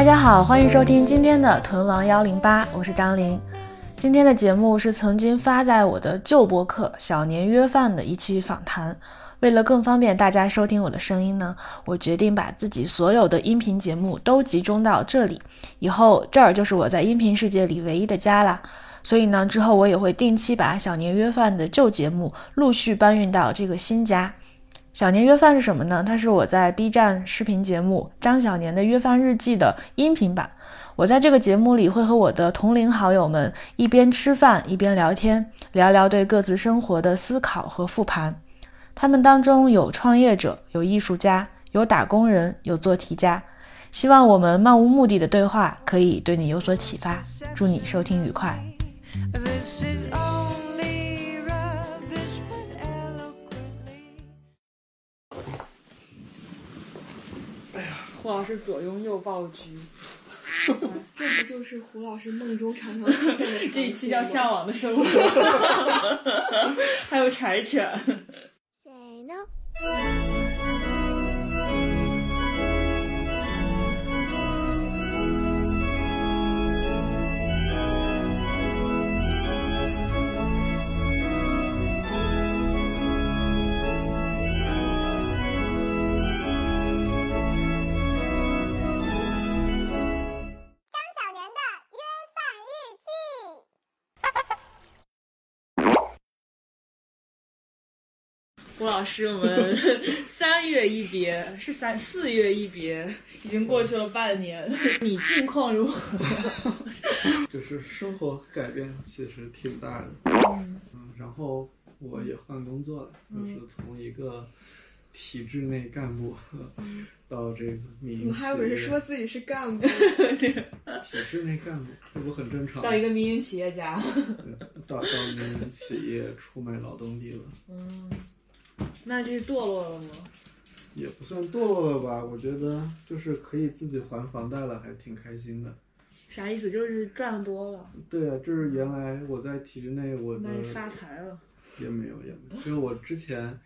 大家好，欢迎收听今天的屯王幺零八，我是张琳。今天的节目是曾经发在我的旧博客《小年约饭》的一期访谈。为了更方便大家收听我的声音呢，我决定把自己所有的音频节目都集中到这里，以后这儿就是我在音频世界里唯一的家啦。所以呢，之后我也会定期把小年约饭的旧节目陆续搬运到这个新家。小年约饭是什么呢？它是我在 B 站视频节目《张小年的约饭日记》的音频版。我在这个节目里会和我的同龄好友们一边吃饭一边聊天，聊聊对各自生活的思考和复盘。他们当中有创业者，有艺术家，有打工人，有做题家。希望我们漫无目的的对话可以对你有所启发。祝你收听愉快。胡老师左拥右抱局，这不就是胡老师梦中常常出现的？这一期叫《向往的生活》还有柴犬。Say no。胡老师，我们 三月一别，是三四月一别，已经过去了半年。你近况如何？就是生活改变其实挺大的，嗯嗯，然后我也换工作了，就是从一个体制内干部到这个民营怎么还有人说自己是干部？体制内干部，这不很正常吗？到一个民营企业家。到到民营企业出卖劳动力了，嗯，那这是堕落了吗？也不算堕落了吧？我觉得就是可以自己还房贷了，还挺开心的。啥意思？就是赚多了，对啊，就是原来我在体制内，我的那你发财了。也没有也没有，就是我之前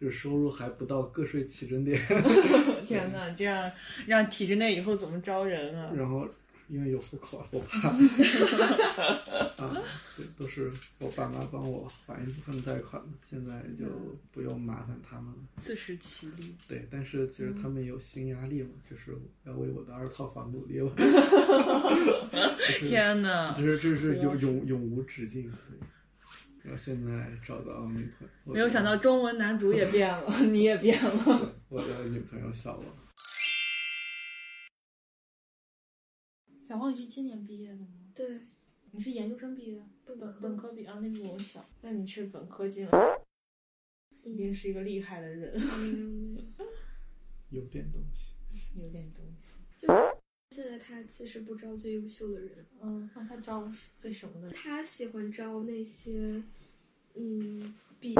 就是收入还不到个税起征点，天哪，这样让体制内以后怎么招人啊？然后因为有户口，我怕 啊，对，都是我爸妈帮我还一部分贷款的，现在就不用麻烦他们了。自食其力。对，但是其实他们有新压力嘛，就是要为我的二套房努力了。就 是天哪！这是这是永永永无止境。对，然后现在找到女朋友，没有想到中文男足也变了，你也变了。我的女朋友小王。小黄，你是今年毕业的吗？对，你是研究生毕业的，本本科本科毕啊，那比我小。那你是本科进来，一定是一个厉害的人，嗯，有点东西。有点东西。就现在他其实不招最优秀的人，嗯，那他招最什么的人？他喜欢招那些，嗯，比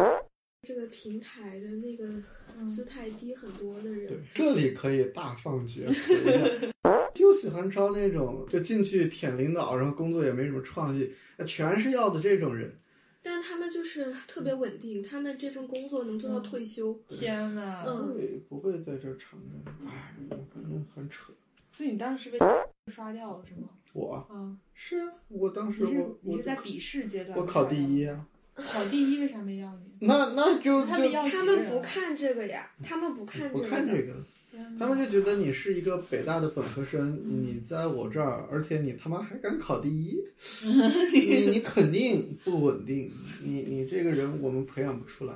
这个平台的那个姿态低很多的对人。，这里可以大放厥词。就喜欢招那种就进去舔领导，然后工作也没什么创意，全是要的这种人。但他们就是特别稳定，他们这份工作能做到退休。天哪！嗯不会不会在这儿长着，哎，反正很扯。所以你当时被刷掉了是吗？我啊，是啊，我当时你是我我你是在笔试阶段？我考第一。啊，考第一为啥没要你？那那就他们要他们不看这个呀，他们不看这个他们就觉得你是一个北大的本科生，你在我这儿，而且你他妈还敢考第一，你你肯定不稳定，你你这个人我们培养不出来，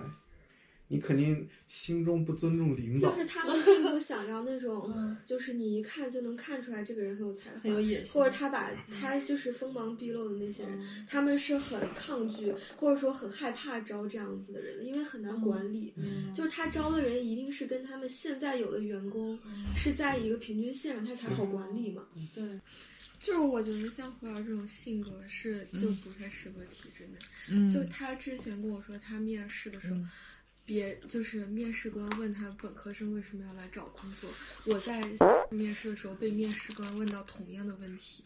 你肯定心中不尊重领导就。是他们并不想要那种嗯，就是你一看就能看出来这个人很有才华很，有野心，或者他把他就是锋芒毕露的那些人，嗯他们是很抗拒或者说很害怕招这样子的人，因为很难管理。嗯就是他招的人一定是跟他们现在有的员工是在一个平均线上，他才好管理嘛。对，就是我觉得像胡瑶这种性格是就不太适合体制内。嗯就他之前跟我说，他面试的时候，嗯别就是面试官问他本科生为什么要来找工作，我在面试的时候被面试官问到同样的问题。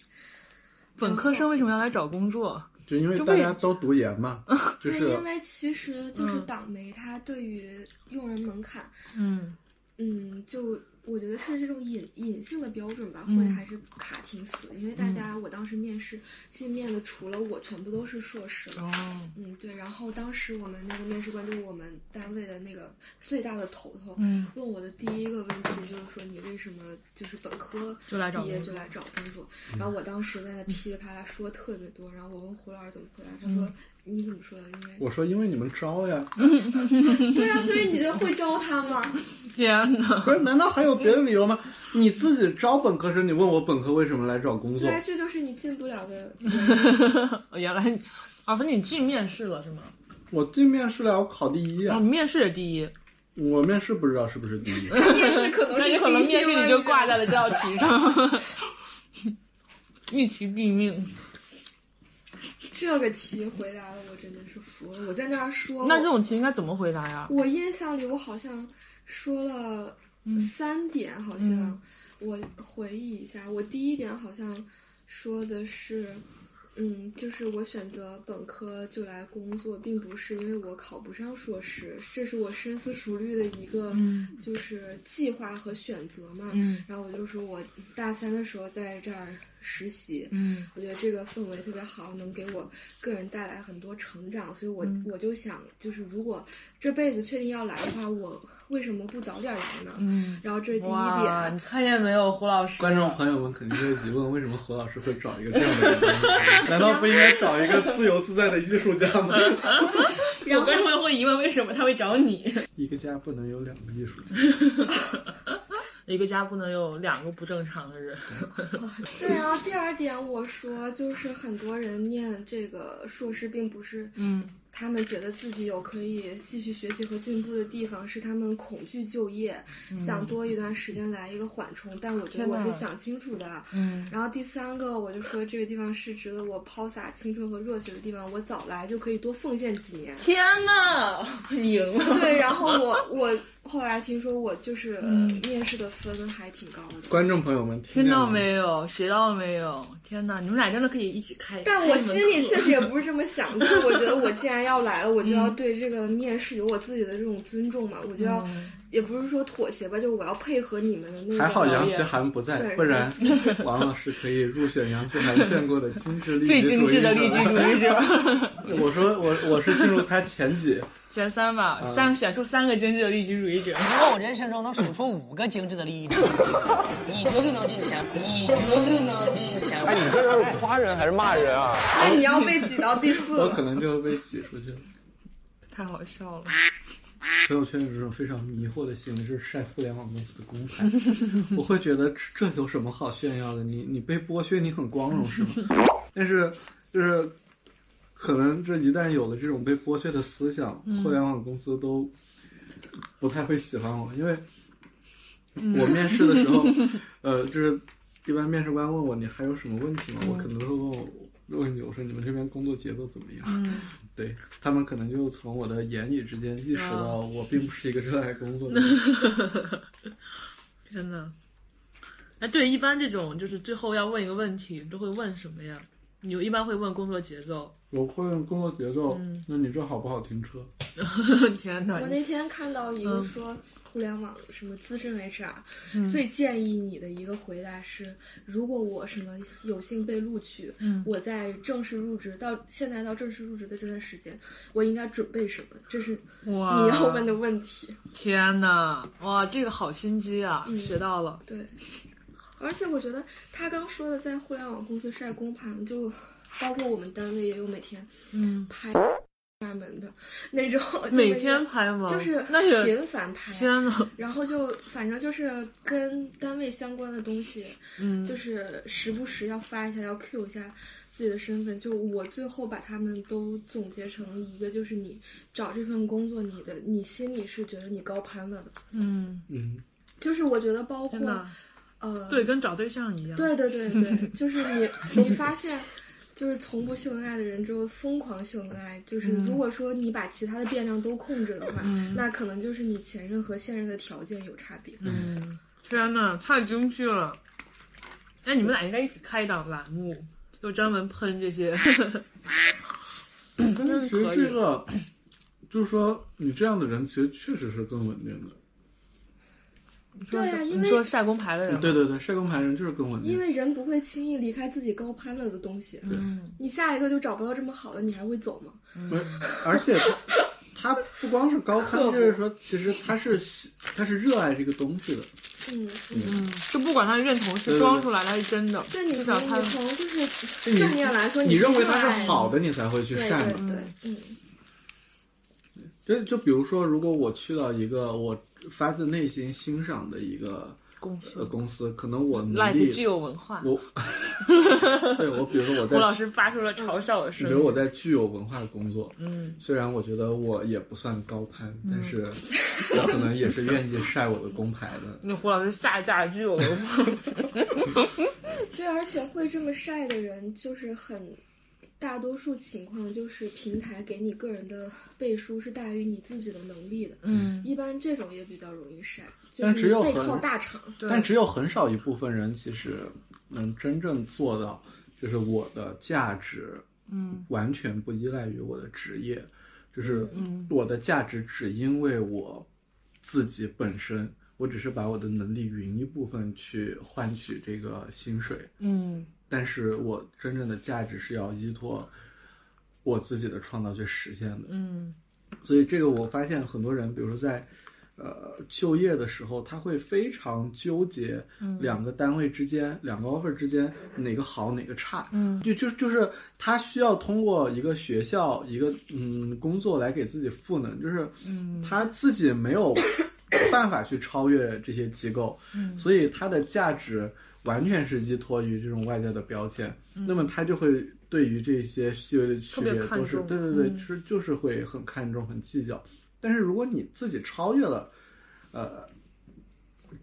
本科生为什么要来找工作？就因为大家都读研嘛，就对，是因为其实就是嗯党媒它对于用人门槛，嗯嗯，就我觉得是这种隐隐性的标准吧，嗯。会还是卡挺死的，因为大家我当时面试进面的除了我，全部都是硕士。哦，嗯，对，然后当时我们那个面试官就是我们单位的那个最大的头头，嗯。问我的第一个问题就是说你为什么就是本科就来找毕业就来找工作？然后我当时在那噼里啪啦说特别多，然后我问胡老师怎么回答，他说、你怎么说的？因为我说因为你们招呀，对啊，所以你就会招他吗？天哪！不是？难道还有别的理由吗？你自己招本科生，你问我本科为什么来找工作对？啊，这就是你进不了的 原来，啊，不是你进面试了是吗？我进面试了，我考第一哦，啊你！面试也第一，我面试不知道是不是第一，面试可能是那你可能面试你就挂在了。了这道题上，一题毙命。这个题回答的我真的是服了，我在那儿说，那这种题应该怎么回答呀？我印象里我好像说了三点，好像、嗯我回忆一下，我第一点好像说的是。嗯，就是我选择本科就来工作，并不是因为我考不上硕士，这是我深思熟虑的一个嗯就是计划和选择嘛。嗯然后我就说我大三的时候在这儿实习，嗯我觉得这个氛围特别好，能给我个人带来很多成长，所以我、嗯我就想，就是如果这辈子确定要来的话，我为什么不早点来呢？嗯。然后这是第一，点你，看见没有，胡老师？观众朋友们肯定会疑问：为什么胡老师会找一个这样的人？难道不应该找一个自由自在的艺术家吗？有观众会疑问为什么他会找你？一个家不能有两个艺术家。一个家不能有两个不正常的人。对，然后第二点我说，就是很多人念这个硕士，并不是嗯他们觉得自己有可以继续学习和进步的地方，是他们恐惧就业，想多一段时间来一个缓冲。但我觉得我是想清楚的。嗯然后第三个，我就说这个地方是值得我抛洒青春和热血的地方，我早来就可以多奉献几年。天呐，赢了！对，然后我我后来听说我就是、呃嗯面试的分还挺高的，观众朋友们，听到？没有？学到没有？天呐，你们俩真的可以一起开。但我心里确实也不是这么想的。我觉得我既然要来了，我就要对这个面试有我自己的这种尊重嘛，我就要、嗯也不是说妥协吧，就是我要配合你们的那个。还好杨奇涵不在，不然王老师可以入选杨奇涵见过的精致利最精致的利己主义者，我说我我是进入他前几，前三吧，嗯三选出三个精致的利己主义者。如果我人生中能数出五个精致的利益者，你绝对能进前，你绝对能进前。哎，你这是夸人还是骂人啊？那你要被挤到第四我。可能就被挤出去了。太好笑了。朋友圈有这种非常迷惑的行为，是晒互联网公司的公牌。我会觉得这这有什么好炫耀的？你你被剥削，你很光荣是吗？但是就是可能这一旦有了这种被剥削的思想，互联网公司都不太会喜欢我，因为我面试的时候，呃，就是一般面试官问我你还有什么问题吗？我可能会问我问你，我说你们这边工作节奏怎么样？嗯，对他们可能就从我的言语之间意识到我并不是一个热爱工作的人。真的。哎，对，一般这种就是最后要问一个问题，都会问什么呀？你一般会问工作节奏。我会问工作节奏，嗯那你这好不好停车？天哪！我那天看到一个嗯说，互联网什么资深 HR、嗯最建议你的一个回答是：如果我什么有幸被录取，嗯我在正式入职到现在到正式入职的这段时间，我应该准备什么？这是哇你要问的问题。天哪！哇，这个好心机啊！嗯学到了。对，而且我觉得他刚说的在互联网公司晒公盘，就包括我们单位也有每天嗯，拍大门的那种，每天拍吗？就是频繁拍。天呐！然后就反正就是跟单位相关的东西，嗯，就是时不时要发一下，要 Q 一下自己的身份。就我最后把他们都总结成一个，就是你找这份工作，你的你心里是觉得你高攀了的。嗯，嗯，就是我觉得包括！呃，对，跟找对象一样。对对对对，就是你你发现。就是从不秀恩爱的人之后疯狂秀恩爱，就是如果说你把其他的变量都控制的话，嗯那可能就是你前任和现任的条件有差别。嗯，天呐，太精辟了！哎，你们俩应该一起开一档栏目，就专门喷这些。但真是其实这个，就是说你这样的人其实确实是更稳定的。对啊因为你说晒工牌的人，对对对，晒工牌的人就是更稳定。因为人不会轻易离开自己高攀了的东西。嗯你下一个就找不到这么好的，你还会走吗？不是，而且他他不光是高攀，就是说，其实他是喜他是热爱这个东西的。嗯，嗯，就不管他认同是装出来的还是真的，对你从你从就是正面来说，你认为它是好的，你才会去晒嘛。对对，嗯就就比如说，如果我去到一个我发自内心欣赏的一个公司呃公司，可能我能 like 力具有文化。我，对我比如说我在胡在老师发出了嘲笑的声音。比如我在具有文化的工作，嗯，虽然我觉得我也不算高攀，但是我可能也是愿意晒我的工牌的。那胡老师下架具有文化。对，而且会这么晒的人，就是很大多数情况就是平台给你个人的背书是大于你自己的能力的。嗯，一般这种也比较容易晒，就但是背只有很靠大厂。但只有很少一部分人其实能真正做到，就是我的价值，嗯，完全不依赖于我的职业，就是嗯我的价值只因为我自己本身，我只是把我的能力匀一部分去换取这个薪水，嗯但是我真正的价值是要依托我自己的创造去实现的。嗯。所以这个我发现很多人，比如说在呃就业的时候，他会非常纠结两个单位之间、两个 offer 之间哪个好哪个差。嗯。就就就是他需要通过一个学校一个嗯工作来给自己赋能，就是嗯。他自己没有办法去超越这些机构，嗯。所以他的价值完全是依托于这种外在的标签，那么他就会对于这些细微的区别都是重对对对，嗯是就是会很看重、很计较。但是如果你自己超越了，呃，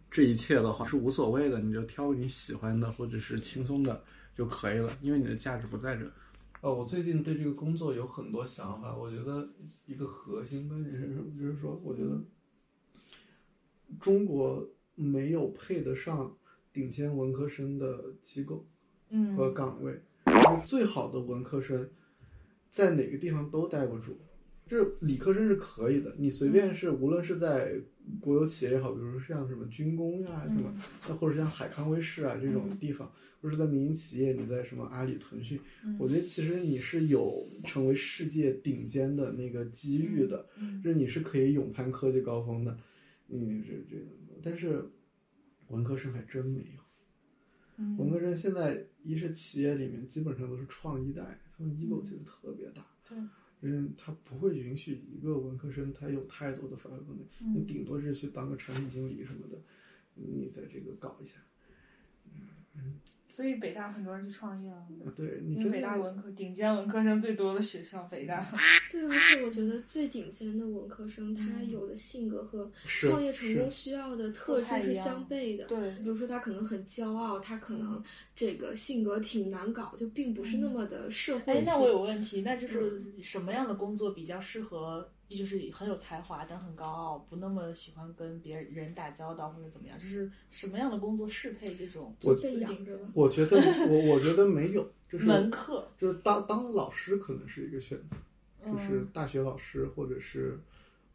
这一切的话是无所谓的，你就挑你喜欢的或者是轻松的就可以了，因为你的价值不在这。呃，我最近对这个工作有很多想法。我觉得一个核心观点是什么？就是说，我觉得中国没有配得上顶尖文科生的机构嗯。和岗位，就是最好的文科生在哪个地方都待不住。就是理科生是可以的，你随便是，无论是在国有企业也好，比如说像什么军工呀、什么，那或者像海康威视啊这种地方，或者是在民营企业，你在什么阿里、腾讯，我觉得其实你是有成为世界顶尖的那个机遇的，就是你是可以勇攀科技高峰的，嗯，这这，但是文科生还真没有。文科生现在一是企业里面基本上都是创一代，他们 ego 其实特别大，对，嗯，他不会允许一个文科生他有太多的发挥空间，你顶多是去当个产品经理什么的，你在这个搞一下，所以北大很多人去创业了，对你因为北大文科顶尖文科生最多的学校，北大。对，而且我觉得最顶尖的文科生，他有的性格和创业成功需要的特质是相悖的。对比如说他可能很骄傲，他可能这个性格挺难搞，就并不是那么的社会哎，性。那我有问题，那就是什么样的工作比较适合，就是很有才华但很高傲，不那么喜欢跟别人打交道或者怎么样？就是什么样的工作适配这种我被养着。我觉得我我觉得没有，就是门课？就是当当老师可能是一个选择，就是嗯大学老师或者是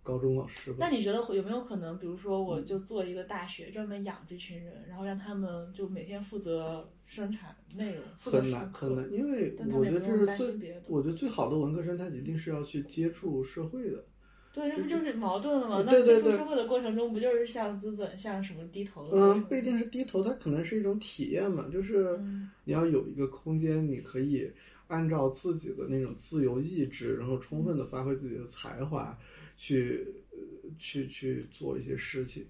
高中老师吧。那你觉得会有没有可能，比如说我就做一个大学，专门养这群人，然后让他们就每天负责生产内容，很难很难，因为但我觉得这是最我觉得最好的文科生他一定是要去接触社会的。对，这不就是矛盾了吗？那接触社会的过程中，不就是向资本、向什么低头的过程？嗯，不一定是低头，它可能是一种体验嘛，就是嗯你要有一个空间，你可以按照自己的那种自由意志，然后充分的发挥自己的才华，去呃去去做一些事情，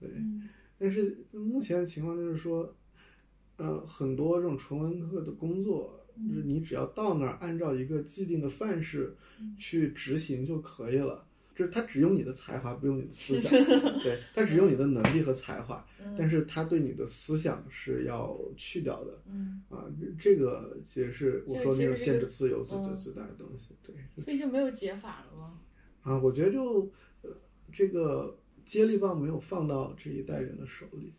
对。嗯但是目前的情况就是说，呃，很多这种纯文科的工作，就是你只要到那儿按照一个既定的范式去执行就可以了。就是他只用你的才华，不用你的思想，对他只用你的能力和才华，但是他对你的思想是要去掉的。嗯，啊，这这个其实是我说那种限制自由最最嗯最大的东西。对，所以就没有解法了吗？啊，我觉得就呃，这个接力棒没有放到这一代人的手里。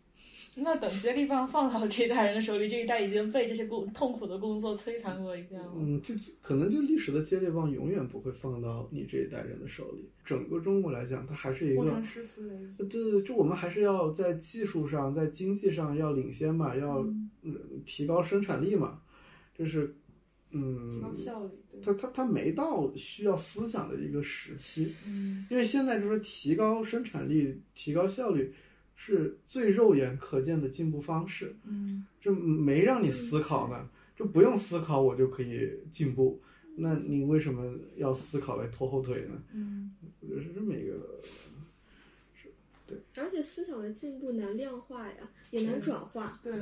那等接力棒放到这一代人的手里，这一代已经被这些工痛苦的工作摧残过一遍了。嗯，就可能就历史的接力棒永远不会放到你这一代人的手里。整个中国来讲，它还是一个工程师思维，对对对，就我们还是要在技术上、在经济上要领先嘛，要嗯提高生产力嘛，就是嗯高，效率，对它它它没到需要思想的一个时期，嗯因为现在就是提高生产力、提高效率是最肉眼可见的进步方式，嗯这没让你思考呢，就不用思考我就可以进步，那你为什么要思考来拖后腿呢？嗯我觉得是这么一个。对而且思想的进步难量化呀，也难转化，对。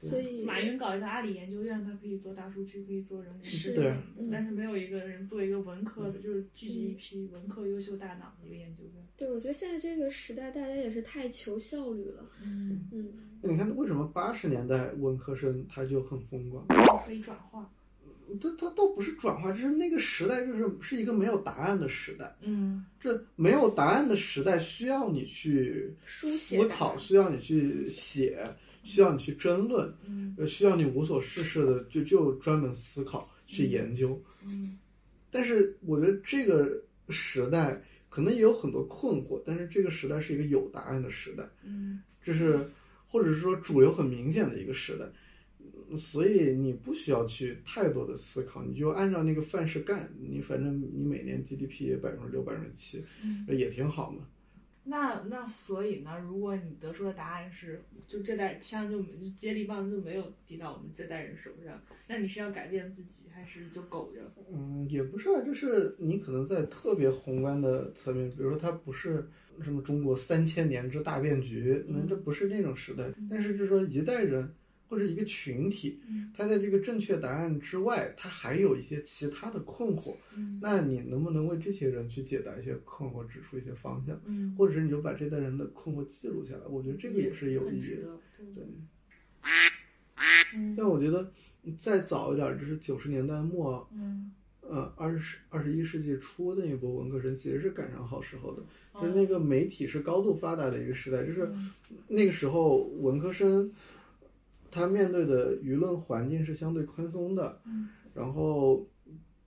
所以马云搞一个阿里研究院，他可以做大数据，可以做人工智能，嗯但是没有一个人做一个文科的，就是聚集一批文科优秀大脑的一个研究院。对，我觉得现在这个时代，大家也是太求效率了。嗯，嗯，那你看，为什么八十年代文科生他就很风光？可以转化。他他都不是转化，就是那个时代就是是一个没有答案的时代。嗯这没有答案的时代，需要你去书写思考，需要你去写，需要你去争论，需要你无所事事的就就专门思考去研究。嗯但是我觉得这个时代可能也有很多困惑，但是这个时代是一个有答案的时代。嗯就是或者是说主流很明显的一个时代，嗯所以你不需要去太多的思考，你就按照那个范式干，你反正你每年 GDP 也百分之六、百分之七，嗯。也挺好嘛。那那所以呢，如果你得出的答案是，就这代枪就就接力棒就没有递到我们这代人手上，那你是要改变自己，还是就苟着？嗯，也不是啊，就是你可能在特别宏观的层面，比如说它不是什么中国三千年之大变局，那这不是那种时代，但是就是说一代人或者一个群体，嗯。他在这个正确答案之外，他还有一些其他的困惑，嗯。那你能不能为这些人去解答一些困惑，指出一些方向，嗯，或者是你就把这代人的困惑记录下来？我觉得这个也是有意义的。对。但我觉得再早一点，就是九十年代末，嗯。呃，二十二十一世纪初那一波文科生其实是赶上好时候的，哦。就是那个媒体是高度发达的一个时代，就是嗯。那个时候文科生他面对的舆论环境是相对宽松的，嗯。然后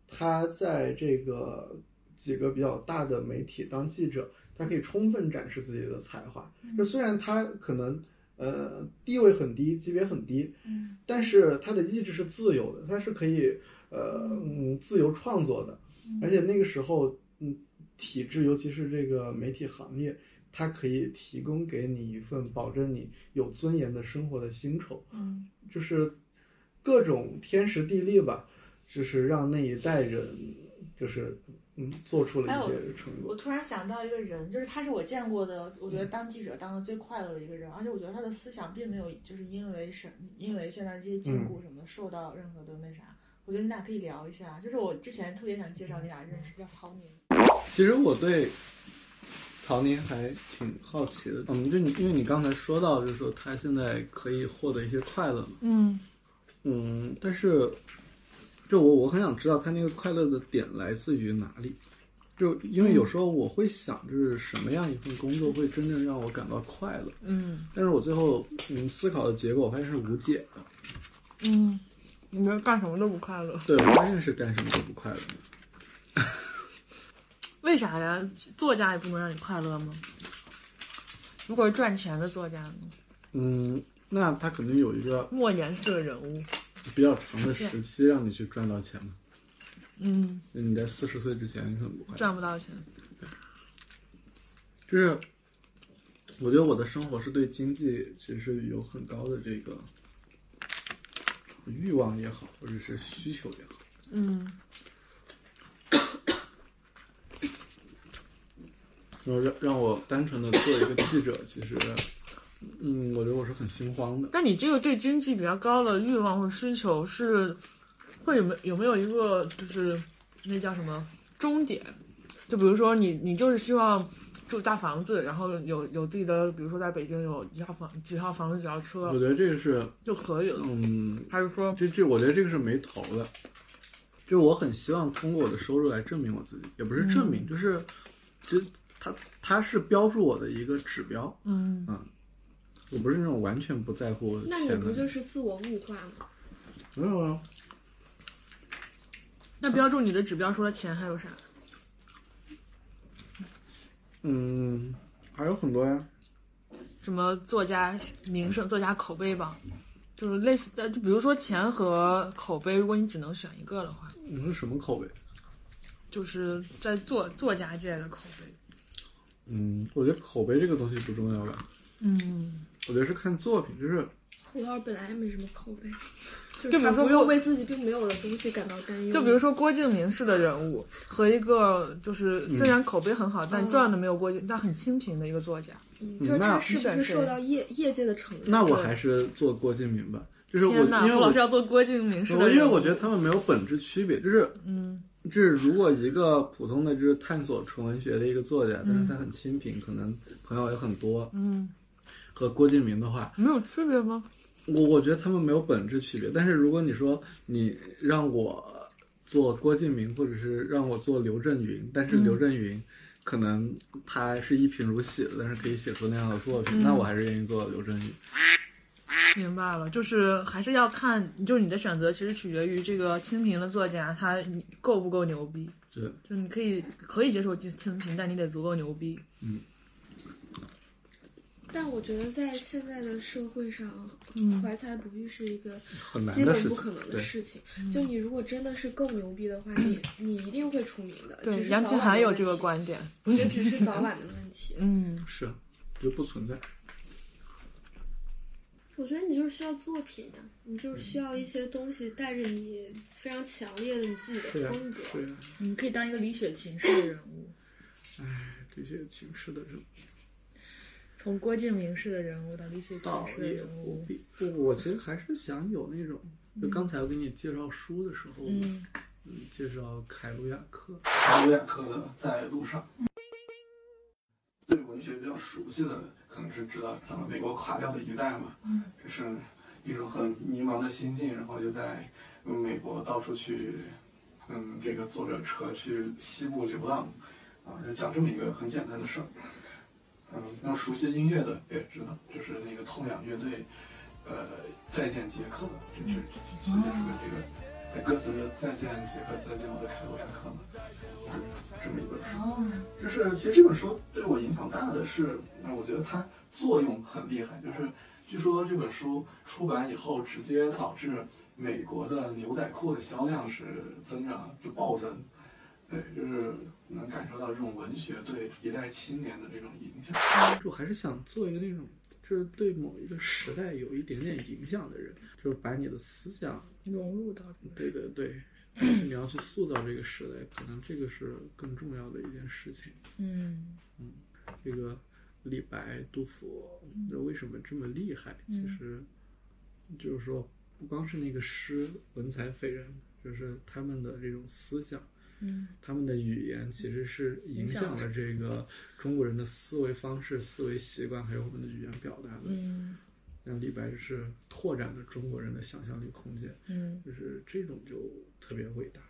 他在这个几个比较大的媒体当记者，他可以充分展示自己的才华。嗯。就虽然他可能呃地位很低，级别很低，嗯。但是他的意志是自由的，他是可以呃嗯。自由创作的，而且那个时候嗯体制，尤其是这个媒体行业，它可以提供给你一份保证你有尊严的生活的薪酬，嗯就是各种天时地利吧，就是让那一代人就是嗯做出了一些成果。我突然想到一个人，就是他是我见过的，我觉得当记者当的最快乐的一个人，而且我觉得他的思想并没有就是因为什因为现在这些禁锢什么的受到任何的那啥。我觉得你俩可以聊一下，就是我之前特别想介绍你俩认识，叫曹宁。其实我对曹宁还挺好奇的，嗯，就你因为你刚才说到，就是说他现在可以获得一些快乐嘛，嗯。嗯，但是就我我很想知道他那个快乐的点来自于哪里，就因为有时候我会想，就是什么样一份工作会真正让我感到快乐，嗯。但是我最后嗯思考的结果，我发现是无解的，嗯，你觉得干什么都不快乐？对我发现是干什么都不快乐。为啥呀？作家也不能让你快乐吗？如果是赚钱的作家呢？嗯，那他肯定有一个莫言式的人物。比较长的时期让你去赚到钱嘛。嗯，你在四十岁之前，你可能不快乐。赚不到钱。就是，我觉得我的生活是对经济其实是有很高的这个欲望也好，或者是需求也好。嗯然后让让我单纯的做一个记者，其实，嗯，我觉得我是很心慌的。但你这个对经济比较高的欲望或需求是，会有没有没有一个就是那叫什么终点？就比如说你你就是希望住大房子，然后有有自己的，比如说在北京有一套房几套房子几套车我觉得这个是，就可以了，嗯，还是说这这，我觉得这个是没头的。就我很希望通过我的收入来证明我自己，也不是证明，就是其实它它是标注我的一个指标。嗯嗯，我不是那种完全不在乎。那你不就是自我物化吗？没有啊？那标注你的指标除了钱还有啥？嗯，还有很多呀。什么作家名声、作家口碑榜，就是类似的，就比如说钱和口碑，如果你只能选一个的话，你是什么口碑？就是在作作家界的口碑。嗯，我觉得口碑这个东西不重要吧。嗯，我觉得是看作品，就是胡老师本来也没什么口碑，就就是比他不用如说郭为自己并没有的东西感到担忧。就比如说郭敬明式的人物和一个就是虽然口碑很好，但赚的没有郭敬，但很清贫的一个作家。嗯，就是他是不是受到业业界的承认？那我还是做郭敬明吧。就是我，因为我是要做郭敬明式的人物，因为我觉得他们没有本质区别，就是嗯就是如果一个普通的就是探索纯文学的一个作家，但是他很清贫，可能朋友也很多，嗯，和郭敬明的话，没有区别吗？我我觉得他们没有本质区别。但是如果你说你让我做郭敬明，或者是让我做刘震云，但是刘震云可能他是一贫如洗的，但是可以写出那样的作品，那我还是愿意做刘震云。明白了，就是还是要看，就是你的选择其实取决于这个清贫的作家他你够不够牛逼。对，就你可以可以接受清清贫，但你得足够牛逼。嗯但我觉得在现在的社会上，嗯怀才不遇是一个很基本不可能的对事情。就你如果真的是够牛逼的话，你 你一定会出名的。只对，杨奇涵有这个观点。这只是早晚的问题。嗯，是，就不存在。我觉得你就是需要作品呀、你就是需要一些东西带着你非常强烈的你自己的、风格。对呀、你可以当一个李雪琴式的人物，唉，李雪琴式的人物从郭敬明式的人物到李雪琴式的人物。我我其实还是想有那种，就刚才我给你介绍书的时候，嗯嗯，介绍凯鲁亚克。凯鲁亚克的《在路上》。对文学比较熟悉的，可能是知道什么美国垮掉的一代嘛，嗯。这是一种很迷茫的心境，然后就在美国到处去，嗯，这个坐着车去西部流浪，啊，就讲这么一个很简单的事儿。嗯，那熟悉音乐的也知道，就是那个痛仰乐队，呃，再见杰克，这这这这就是这个，在歌词是再见杰克，再见我的凯罗亚克嘛，是这么一本书。哦，就是其实这本书对我影响大的是，那我觉得它作用很厉害。就是据说这本书出版以后，直接导致美国的牛仔裤的销量是增长，就暴增。对，就是能感受到这种文学对一代青年的这种影响。我还是想做一个那种，就是对某一个时代有一点点影响的人，就是把你的思想融入到对对对，你要去塑造这个时代，可能这个是更重要的一件事情。嗯嗯这个李白、杜甫，那为什么这么厉害？其实就是说，不光是那个诗文采斐然，就是他们的这种思想，嗯他们的语言其实是影响了这个中国人的思维方式、思维习惯，还有我们的语言表达的。嗯像李白就是拓展了中国人的想象力空间，嗯就是这种就特别伟大。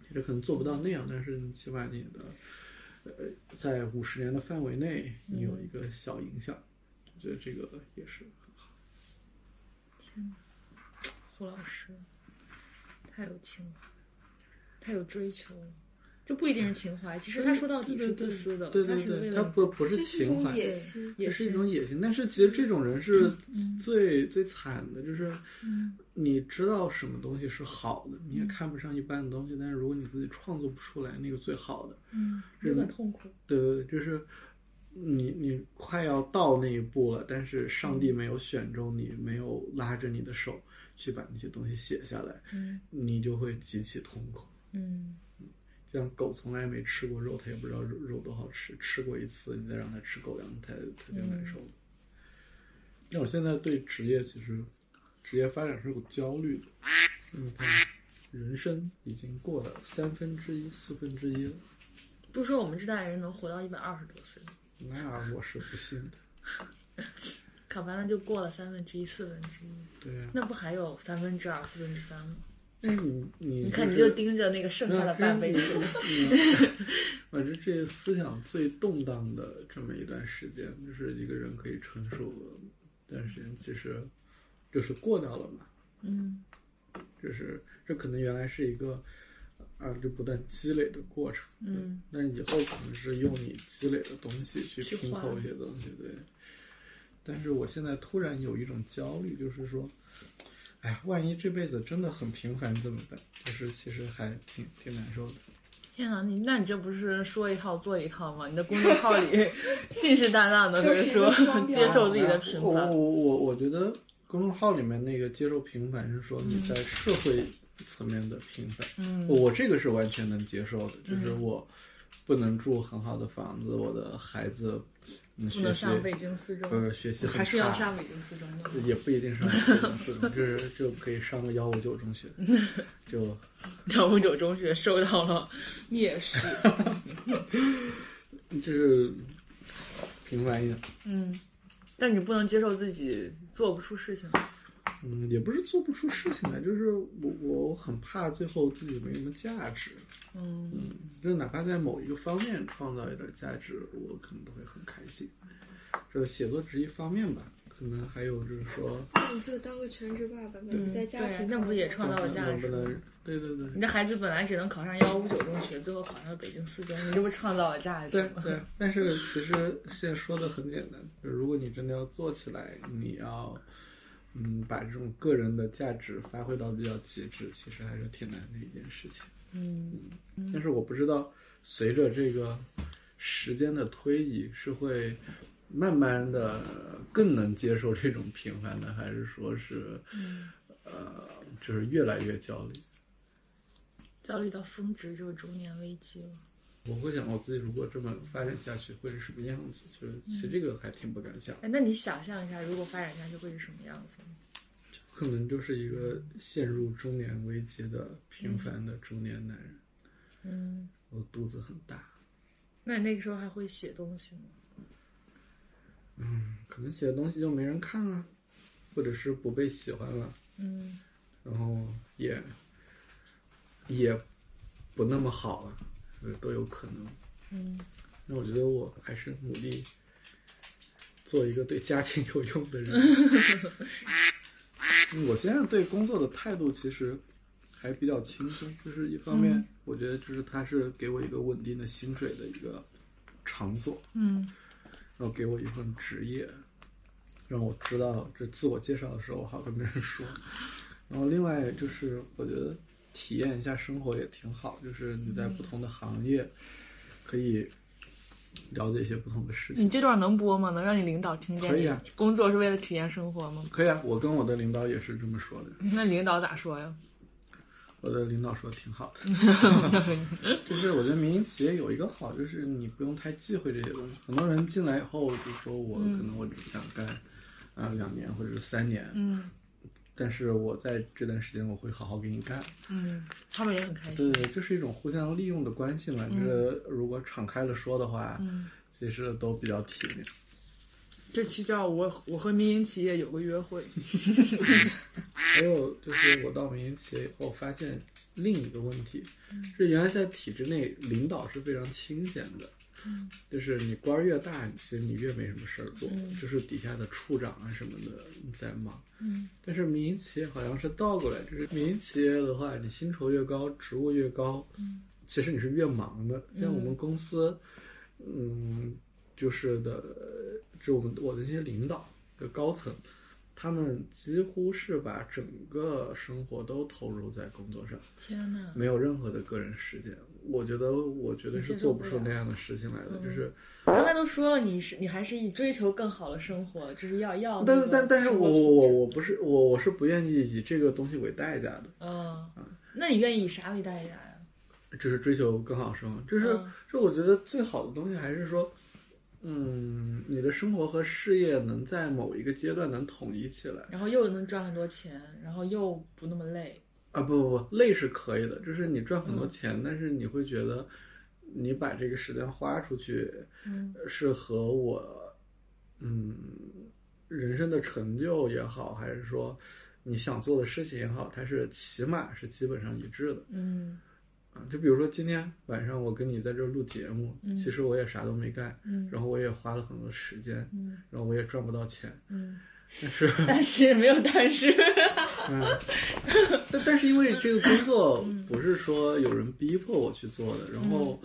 其实可能做不到那样，但是你起码你的，呃，在五十年的范围内，你有一个小影响，我觉得这个也是很好。胡老师太有情怀，太有追求了。这不一定是情怀，其实他说到底是自私的，对对对，他是为了他不不是这是一种情怀，野心。也是一种野心。但是其实这种人是最最惨的，就是你知道什么东西是好的，你也看不上一般的东西，但是如果你自己创作不出来那个最好的，嗯，有点痛苦。对对对，就是你你快要到那一步了，但是上帝没有选中你，没有拉着你的手去把那些东西写下来，嗯你就会极其痛苦。嗯像狗从来没吃过肉，它也不知道肉肉多好吃，吃过一次，你再让它吃狗粮，它它就难受了。那我现在对职业其实职业发展是有焦虑的，因为他人生已经过了三分之一、四分之一了，不是说我们这代人能活到一百二十多岁，那我是不信的。考完了就过了三分之一、四分之一，对啊，那不还有三分之二、四分之三吗？那你你你看，你就盯着那个剩下的半辈子。嗯，反正这思想最动荡的这么一段时间，就是一个人可以承受的段时间，其实就是过掉了嘛。嗯就是这可能原来是一个啊，就不断积累的过程。嗯，但是以后可能是用你积累的东西去去拼凑一些东西，对。但是我现在突然有一种焦虑，就是说，哎呀，万一这辈子真的很平凡怎么办？就是其实还挺挺难受的。天哪，你那你这不是说一套做一套吗？你的公众号里 信誓旦旦的跟说接受自己的平凡。我我我觉得公众号里面那个接受平凡是说你在社会层面的平凡，嗯我这个是完全能接受的，就是我不能住很好的房子，我的孩子嗯不学习能上北京四中，呃学习还是要上北京四中的。也不一定上北京四中，就是就可以上个幺五九中学，就幺五九中学受到了蔑视。就是平凡一点。嗯，但你不能接受自己做不出事情。嗯，也不是做不出事情来，就是我我很怕最后自己没什么价值。嗯嗯，就是哪怕在某一个方面创造一点价值，我可能都会很开心。这写作只是一方面吧，可能还有就是说，那你就当个全职爸爸呗，嗯你在家庭那不也创造了价值能不能？对对对你这孩子本来只能考上幺五九中学，最后考上了北京四中，你这不创造了价值吗？对对，但是其实现在说的很简单，就是如果你真的要做起来，你要嗯把这种个人的价值发挥到比较极致，其实还是挺难的一件事情。嗯但是我不知道，随着这个时间的推移，是会慢慢的更能接受这种平凡的，还是说是呃，就是越来越焦虑？焦虑到峰值就是中年危机了。我会想我自己如果这么发展下去会是什么样子？就是其实这个还挺不敢想，哎，那你想象一下，如果发展下去会是什么样子？可能就是一个陷入中年危机的平凡的中年男人。嗯，我肚子很大，那你那个时候还会写东西吗？嗯，可能写的东西就没人看了，或者是不被喜欢了。嗯然后也也不那么好了，呃，都有可能。嗯那我觉得我还是努力做一个对家庭有用的人。嗯 我现在对工作的态度其实还比较轻松，就是一方面嗯，我觉得就是它是给我一个稳定的薪水的一个场所，嗯然后给我一份职业，让我知道这自我介绍的时候好跟别人说。然后另外就是我觉得体验一下生活也挺好，就是你在不同的行业可以了解一些不同的事情。你这段能播吗？能让你领导听见？可以啊。工作是为了体验生活吗？可以啊，我跟我的领导也是这么说的。那领导咋说呀？我的领导说挺好的，就是我觉得民营企业有一个好，就是你不用太忌讳这些东西。很多人进来以后就说我可能我只想干啊、两年或者是三年，嗯但是我在这段时间我会好好给你干。嗯，他们也很开心。对对，这是一种互相利用的关系嘛。就是如果敞开了说的话，嗯，其实都比较体面。这期叫我我和民营企业有个约会。还有就是我到民营企业以后，发现另一个问题，是原来在体制内领导是非常清闲的，就是你官儿越大，其实你越没什么事儿做，就是底下的处长啊什么的在忙。嗯。但是民营企业好像是倒过来，就是民营企业的话，你薪酬越高，职务越高，其实你是越忙的。像我们公司，嗯，就是的，就我们我的那些领导的高层，他们几乎是把整个生活都投入在工作上，天哪！没有任何的个人时间。我觉得，我绝对是做不出那样的事情来的，就是。刚才都说了，你是你还是以追求更好的生活，就是要要但是但但是我我我不是我我是不愿意以这个东西为代价的。嗯，那你愿意以啥为代价呀？就是追求更好生活，就是嗯就我觉得最好的东西还是说，嗯，你的生活和事业能在某一个阶段能统一起来然后又能赚很多钱，然后又不那么累。啊！不不不，累是可以的，就是你赚很嗯多钱，但是你会觉得你把这个时间花出去，嗯是和我嗯人生的成就也好，还是说你想做的事情也好，它是起码是基本上一致的。嗯就比如说今天晚上我跟你在这儿录节目，嗯。其实我也啥都没干，嗯。然后我也花了很多时间，嗯。然后我也赚不到钱，嗯，但是，但是没有但是，嗯，但但是因为这个工作不是说有人逼迫我去做的，然后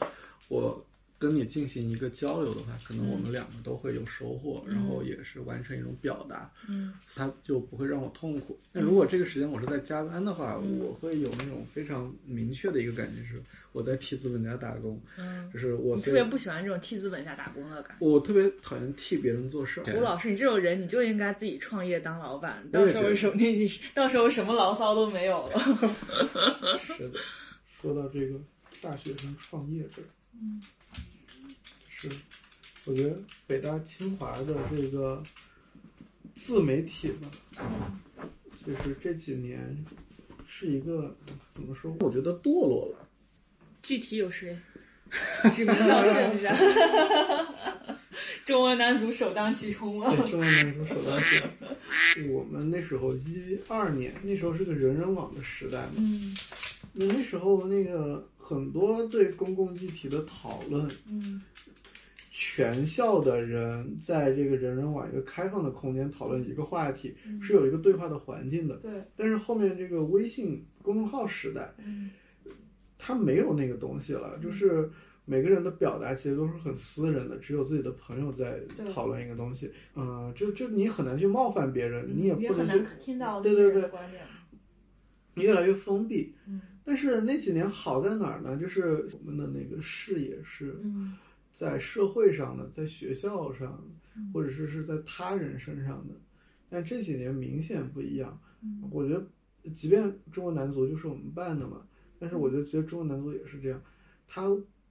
我跟你进行一个交流的话，可能我们两个都会有收获，然后也是完成一种表达，嗯他就不会让我痛苦。那如果这个时间我是在加班的话，嗯我会有那种非常明确的一个感觉是我在替资本家打工，嗯，就是我特别不喜欢这种替资本家打工的感觉。我特别讨厌替别人做事儿。吴老师，你这种人，你就应该自己创业当老板，到时候什么你到时候什么牢骚都没有了。是的，说到这个大学生创业这儿，嗯，是，我觉得北大清华的这个自媒体吧，就是这几年是一个怎么说？我觉得堕落了。具体有谁？指名道姓一下。中文男足首当其冲吗？对，中文男足首当其冲。我们那时候一二年，那时候是个人人网的时代嘛，嗯那那时候那个很多对公共议题的讨论，嗯全校的人在这个人人网一个开放的空间讨论一个话题，嗯是有一个对话的环境的。对，但是后面这个微信公众号时代，嗯它没有那个东西了，就是每个人的表达其实都是很私人的，只有自己的朋友在讨论一个东西。嗯、就就你很难去冒犯别人，你也不能去很难听到对对对。你越来越封闭。嗯但是那几年好在哪儿呢？就是我们的那个视野是嗯在社会上的，在学校上嗯，或者是是在他人身上的。但这几年明显不一样。嗯我觉得，即便中国男足就是我们办的嘛，但是我觉得其实中国男足也是这样，他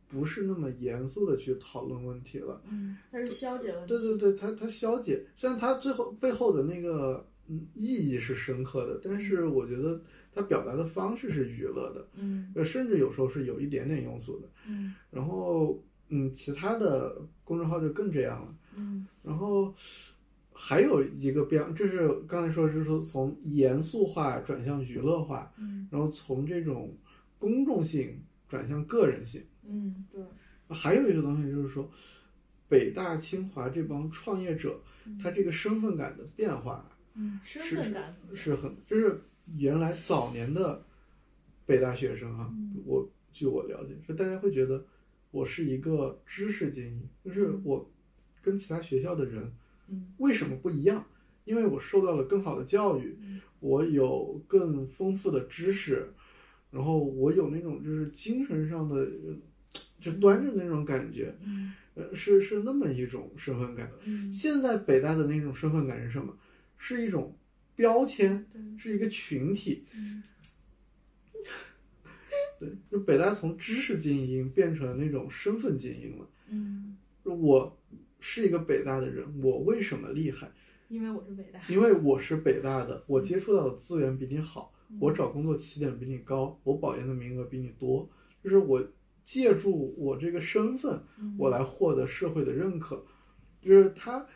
不是那么严肃的去讨论问题了。嗯，他是消解问题。对对对，他他消解，虽然他最后背后的那个嗯意义是深刻的，但是我觉得他表达的方式是娱乐的，嗯呃，甚至有时候是有一点点庸俗的。嗯然后嗯，其他的公众号就更这样了。嗯然后还有一个变，这是刚才说，就是说从严肃化转向娱乐化，嗯然后从这种公众性转向个人性。嗯，对，还有一个东西就是说，北大清华这帮创业者，他这个身份感的变化嗯，身是份感是很，就是原来早年的北大学生啊、嗯我据我了解，是大家会觉得我是一个知识精英，就是我跟其他学校的人嗯为什么不一样？因为我受到了更好的教育，嗯我有更丰富的知识，然后我有那种就是精神上的呃就端着那种感觉，嗯呃，是是那么一种身份感。嗯现在北大的那种身份感是什么？是一种标签，是一个群体。嗯对，就北大从知识精英变成那种身份精英了。嗯，我是一个北大的人，我为什么厉害？因为我是北大。因为我是北大的，我接触到的资源比你好，嗯我找工作起点比你高，我保研的名额比你多，就是我借助我这个身份，嗯我来获得社会的认可，就是他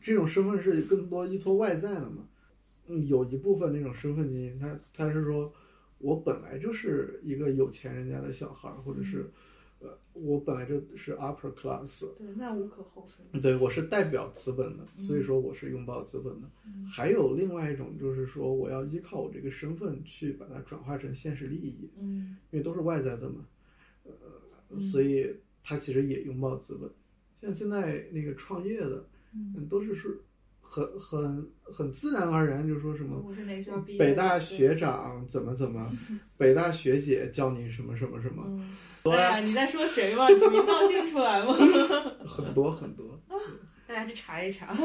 这种身份是更多依托外在的嘛。嗯，有一部分那种身份精英，他他是说，我本来就是一个有钱人家的小孩儿，或者是，呃，我本来就是 upper class，对，那无可厚非。对，我是代表资本的，嗯所以说我是拥抱资本的。还有另外一种就是说，我要依靠我这个身份去把它转化成现实利益，嗯因为都是外在的嘛，呃，所以他其实也拥抱资本。像现在那个创业的，嗯，都是是很很很自然而然，就说什么我是哪个学校毕业？北大学长怎么怎么，北大学姐教你什么什么什么，嗯。哎呀，你在说谁吗？你名道姓出来吗？很 多很多。大家去查一查。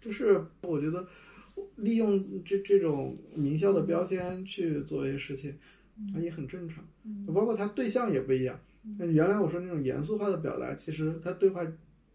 就是我觉得利用这这种名校的标签去做一些事情，啊也很正常。包括他对象也不一样。那原来我说那种严肃化的表达，其实他对话，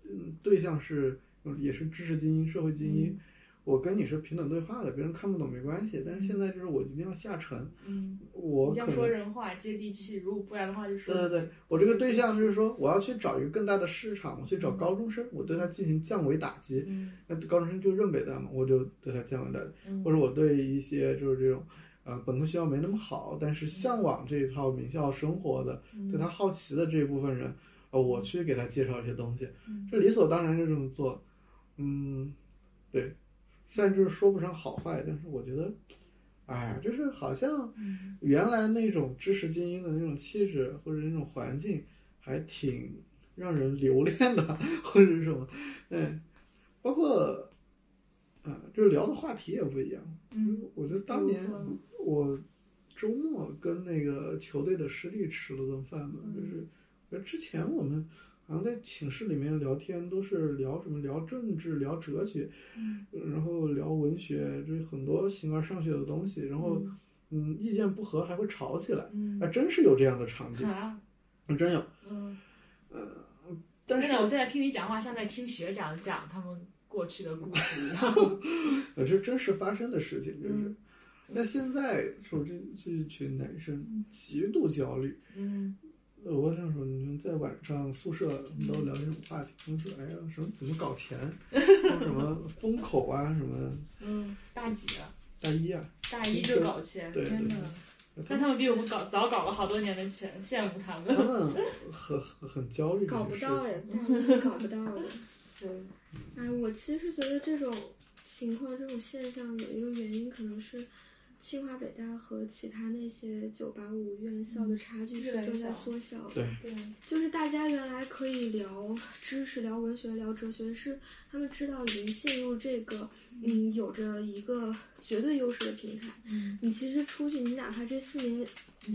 嗯，对象是也是知识精英、社会精英。我跟你是平等对话的，别人看不懂没关系。但是现在就是我一定要下沉，嗯，我要说人话，接地气。如果不然的话，就是对对对，我这个对象就是说，我要去找一个更大的市场，我去找高中生，我对他进行降维打击。嗯那高中生就认北大嘛，我就对他降维打击。嗯或者我对一些就是这种，呃本科学校没那么好，但是向往这一套名校生活的，嗯对他好奇的这一部分人，呃，我去给他介绍一些东西，嗯这理所当然就这么做，嗯，对，虽然就是说不上好坏，但是我觉得，哎，就是好像嗯原来那种知识精英的那种气质或者那种环境，还挺让人留恋的，或者是什么，嗯，包括，啊、就是聊的话题也不一样。嗯我觉得当年我周末跟那个球队的师弟吃了顿饭嘛，嗯就是，呃，之前我们好像在寝室里面聊天都是聊什么聊政治、聊哲学，嗯然后聊文学，就是很多形而上学的东西，然后嗯意见不合还会吵起来，嗯还真是有这样的场景，啊真有。嗯，但是我现在听你讲话像在听学长讲他们过去的故事一样。呃，这真实发生的事情，就是嗯。那现在说这这一群男生极度焦虑，嗯呃我想说，你们在晚上宿舍都聊这种话题，他们说，哎呀，什么怎么搞钱，说 什么风口啊，什么嗯，大几啊？大一啊，大一就搞钱，对对天哪！他但他们比我们搞早搞了好多年的钱，羡慕他们他们。很很很焦虑搞。不到呀，大一搞不到的。对，哎，我其实觉得这种情况、这种现象有一个原因，可能是清华、北大和其他那些九八五院校的差距是正在缩小的。对，对，就是大家原来可以聊知识、聊文学、聊哲学，是他们知道已经进入这个嗯有着一个绝对优势的平台。嗯，你其实出去，你哪怕这四年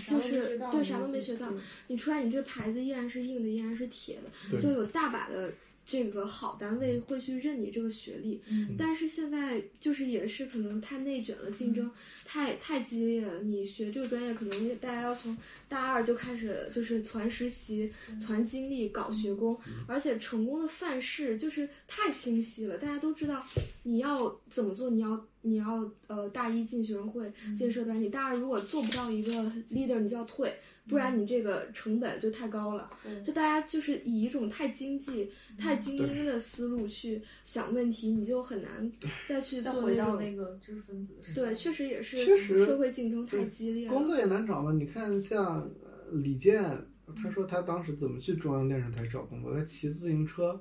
就是对啥都没学到，你出来，你这牌子依然是硬的，依然是铁的，就有大把的这个好单位会去认你这个学历。嗯。但是现在就是也是可能太内卷了，竞争太太激烈了。你学这个专业，可能大家要从大二就开始就是攒实习、攒经历、搞学工，而且成功的范式就是太清晰了，大家都知道你要怎么做，你要你要呃大一进学生会、进社团，你大二如果做不到一个 leader，你就要退，不然你这个成本就太高了。嗯就大家就是以一种太经济、太精英的思路去想问题，你就很难再去再回到做那种。那个知识分子。对，确实也是确实社会竞争太激烈了。工作也难找嘛。你看像呃李健，他说他当时怎么去中央电视台找工作，他骑自行车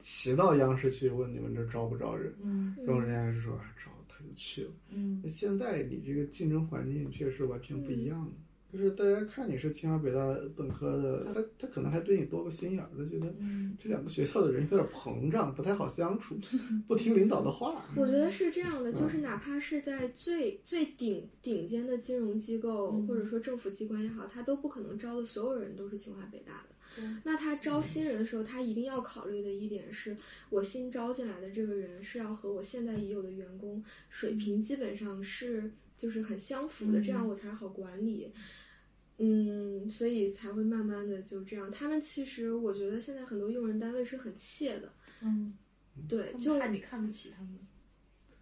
骑到央视去问你们这招不招人，嗯然后人家就说哎招，他就去了。嗯那现在你这个竞争环境确实完全不一样了。就是大家看你是清华北大本科的，他他可能还对你多个心眼儿，他觉得嗯这两个学校的人有点膨胀，不太好相处，不听领导的话。我觉得是这样的，嗯就是哪怕是在最最顶顶尖的金融机构，嗯或者说政府机关也好，他都不可能招的所有人都是清华北大的。对那他招新人的时候，他一定要考虑的一点是，我新招进来的这个人是要和我现在已有的员工水平基本上是就是很相符的，嗯这样我才好管理。嗯，所以才会慢慢的就这样。他们其实我觉得现在很多用人单位是很怯的，嗯，对，就怕你看不起他们。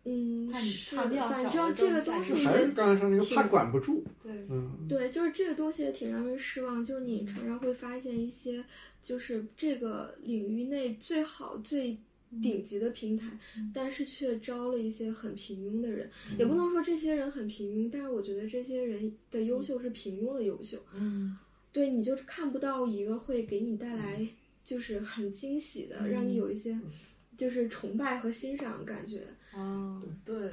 嗯，怕怕庙反正这个东西也还是刚才说那个挺怕管不住，对，嗯，对，就是这个东西也挺让人失望。就是你常常会发现一些，就是这个领域内最好、最顶级的平台，但是却招了一些很平庸的人。也不能说这些人很平庸，但是我觉得这些人的优秀是平庸的优秀。嗯。对你就看不到一个会给你带来就是很惊喜的，让你有一些就是崇拜和欣赏感觉。哦，对，